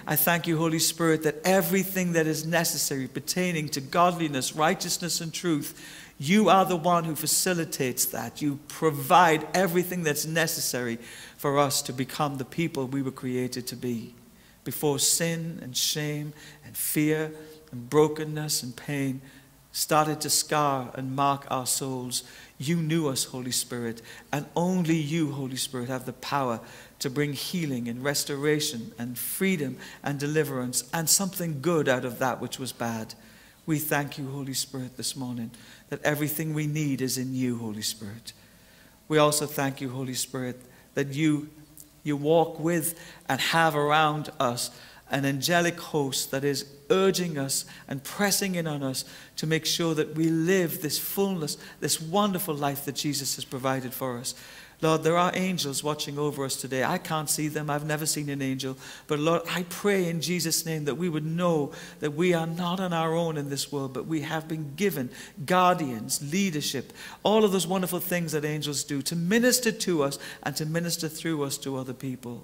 I thank you, Holy Spirit, that everything that is necessary pertaining to godliness, righteousness, and truth, you are the one who facilitates that. You provide everything that's necessary for us to become the people we were created to be. Before sin and shame and fear and brokenness and pain started to scar and mark our souls, you knew us, Holy Spirit, and only you, Holy Spirit, have the power to bring healing and restoration and freedom and deliverance and something good out of that which was bad. We thank you, Holy Spirit, this morning that everything we need is in you, Holy Spirit. We also thank you, Holy Spirit, that you, you walk with and have around us an angelic host that is urging us and pressing in on us to make sure that we live this fullness, this wonderful life that Jesus has provided for us. Lord, there are angels watching over us today. I can't see them. I've never seen an angel. But Lord, I pray in Jesus' name that we would know that we are not on our own in this world, but we have been given guardians, leadership, all of those wonderful things that angels do to minister to us and to minister through us to other people.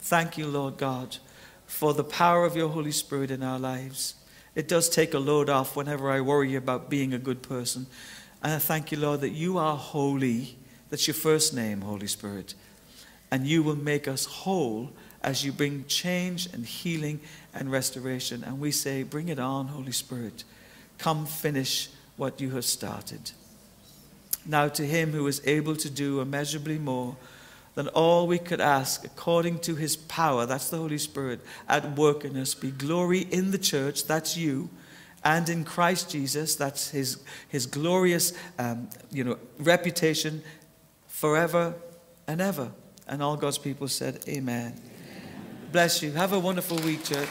Thank you, Lord God, for the power of your Holy Spirit in our lives. It does take a load off whenever I worry about being a good person. And I thank you, Lord, that you are holy that's your first name, Holy Spirit. And you will make us whole as you bring change and healing and restoration. And we say, Bring it on, Holy Spirit. Come finish what you have started. Now, to him who is able to do immeasurably more than all we could ask, according to his power, that's the Holy Spirit, at work in us, be glory in the church, that's you, and in Christ Jesus, that's his, his glorious um, you know, reputation forever and ever. And all God's people said, Amen. Amen. Bless you. Have a wonderful week, church.